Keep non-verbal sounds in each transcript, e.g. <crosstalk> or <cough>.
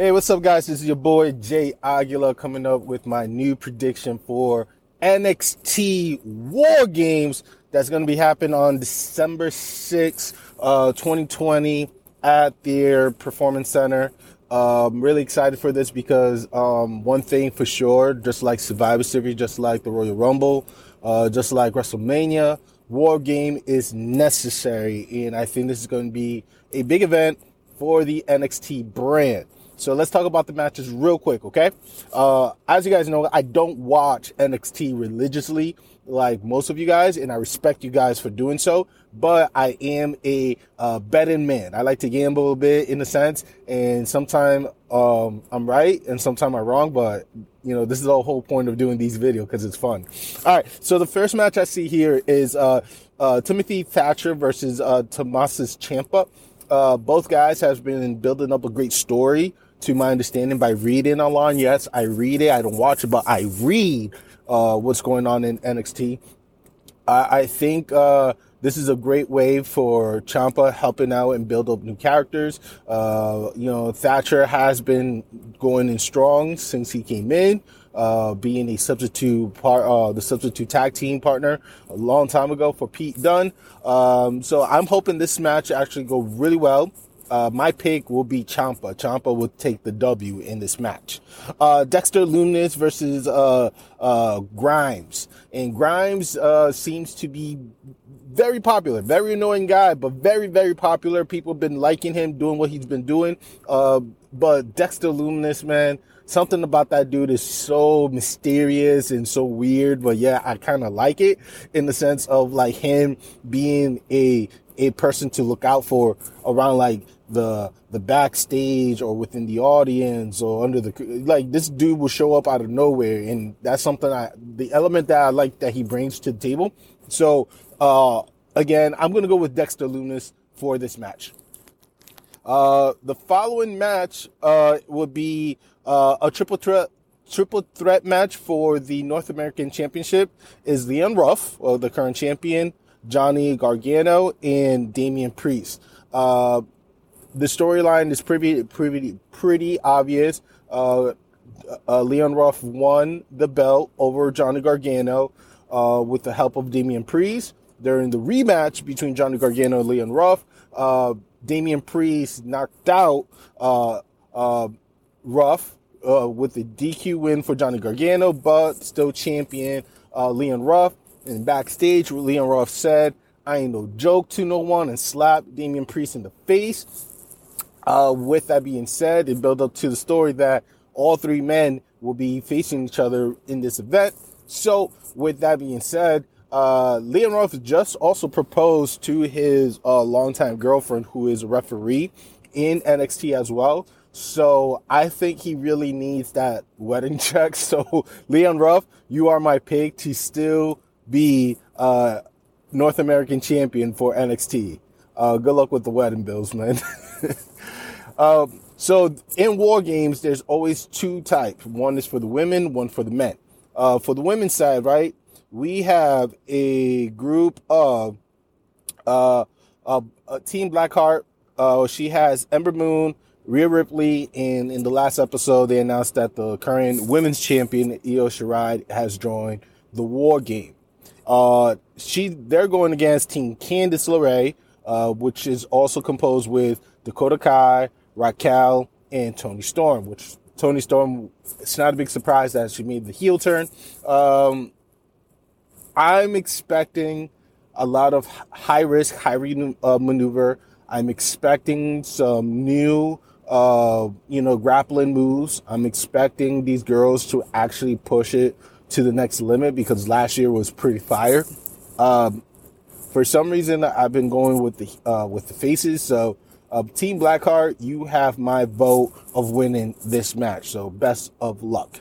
Hey, what's up, guys? This is your boy Jay Aguila coming up with my new prediction for NXT War Games that's going to be happening on December 6th, uh, 2020 at their Performance Center. Um, really excited for this because um, one thing for sure, just like Survivor Series, just like the Royal Rumble, uh, just like WrestleMania, War Game is necessary, and I think this is going to be a big event for the NXT brand. So let's talk about the matches real quick, okay? Uh, as you guys know, I don't watch NXT religiously like most of you guys, and I respect you guys for doing so. But I am a uh, betting man. I like to gamble a bit in a sense, and sometimes um, I'm right and sometimes I'm wrong. But you know, this is the whole point of doing these videos because it's fun. All right, so the first match I see here is uh, uh, Timothy Thatcher versus uh, Tommaso Ciampa. Uh, both guys have been building up a great story to my understanding by reading online. Yes, I read it. I don't watch it, but I read uh, what's going on in NXT. I, I think uh, this is a great way for Ciampa helping out and build up new characters. Uh, you know, Thatcher has been going in strong since he came in. Uh, being a substitute part, uh, the substitute tag team partner a long time ago for Pete Dunne. Um, so I'm hoping this match actually go really well. Uh, my pick will be Ciampa. Ciampa will take the W in this match. Uh, Dexter Lumis versus uh, uh Grimes, and Grimes uh, seems to be very popular, very annoying guy, but very very popular. People have been liking him, doing what he's been doing. Uh, but Dexter Lumis, man, something about that dude is so mysterious and so weird. But yeah, I kind of like it in the sense of like him being a a person to look out for around like the the backstage or within the audience or under the like this dude will show up out of nowhere and that's something I the element that I like that he brings to the table. So uh again, I'm gonna go with Dexter Lumis for this match. Uh the following match uh would be uh a triple threat triple threat match for the North American Championship is Leon Ruff, uh, the current champion, Johnny Gargano, and Damian Priest. Uh, the storyline is pretty pretty pretty obvious. Uh, uh, Leon Ruff won the belt over Johnny Gargano uh, with the help of Damian Priest. During the rematch between Johnny Gargano and Leon Ruff, uh, Damian Priest knocked out uh, uh, Ruff uh, with a DQ win for Johnny Gargano, but still champion Leon Ruff. And backstage, Leon Ruff said, I ain't no joke to no one, and slapped Damian Priest in the face. Uh, with that being said, it built up to the story that all three men will be facing each other in this event. So, with that being said, uh, Leon Ruff just also proposed to his uh, longtime girlfriend, who is a referee in NXT as well. So I think he really needs that <laughs> wedding check. So Leon Ruff, you are my pick to still be uh, North American champion for NXT. Uh, good luck with the wedding bills, man. <laughs> Um, so in war games, there's always two types. One is for the women, one for the men. Uh, for the women's side, right, we have a group of uh, uh, Team Blackheart. Uh, she has Ember Moon, Rhea Ripley, and in the last episode, they announced that the current women's champion Io Shirai has joined the War Game. Uh, she they're going against Team Candice LeRae, uh, which is also composed with Dakota Kai, Raquel, and Toni Storm, which Toni Storm, it's not a big surprise that she made the heel turn. Um, I'm expecting a lot of high risk, high uh, maneuver. I'm expecting some new, uh, you know, grappling moves. I'm expecting these girls to actually push it to the next limit because last year was pretty fire. Um, for some reason, I've been going with the uh, with the faces. So uh, Team Blackheart, you have my vote of winning this match. So best of luck.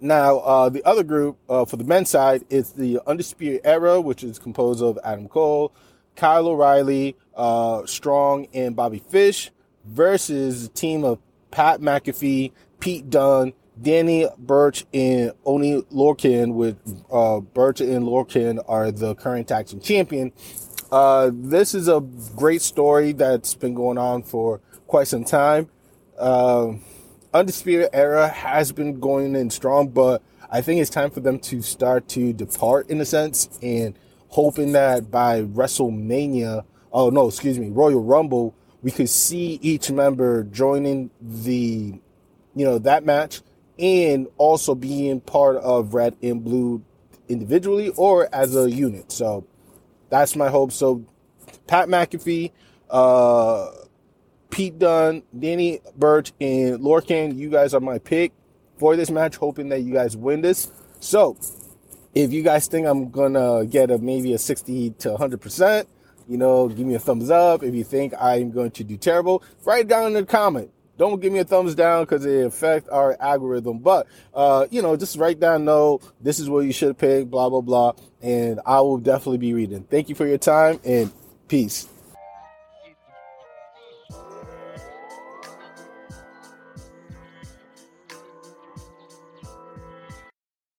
Now, uh, the other group uh, for the men's side is the Undisputed Era, which is composed of Adam Cole, Kyle O'Reilly, uh, Strong, and Bobby Fish, versus a team of Pat McAfee, Pete Dunne, Danny Burch, and Oni Lorcan. With uh, Burch and Lorcan are the current tag team champion. Uh, this is a great story that's been going on for quite some time. Um, Undisputed Era has been going in strong, but I think it's time for them to start to depart in a sense and hoping that by WrestleMania, oh no, excuse me, Royal Rumble, we could see each member joining the, you know, that match and also being part of Red and Blue individually or as a unit. So that's my hope. So Pat McAfee, uh, Pete Dunne, Danny Burch, and Lorcan, you guys are my pick for this match, hoping that you guys win this. So if you guys think I'm gonna get a maybe a 60 to 100 percent, you know, give me a thumbs up. If you think I'm going to do terrible, write it down in the comment. Don't give me a thumbs down because it affects our algorithm. But uh, you know, just write down no, this is what you should pick, blah blah blah, and I will definitely be reading. Thank you for your time and peace.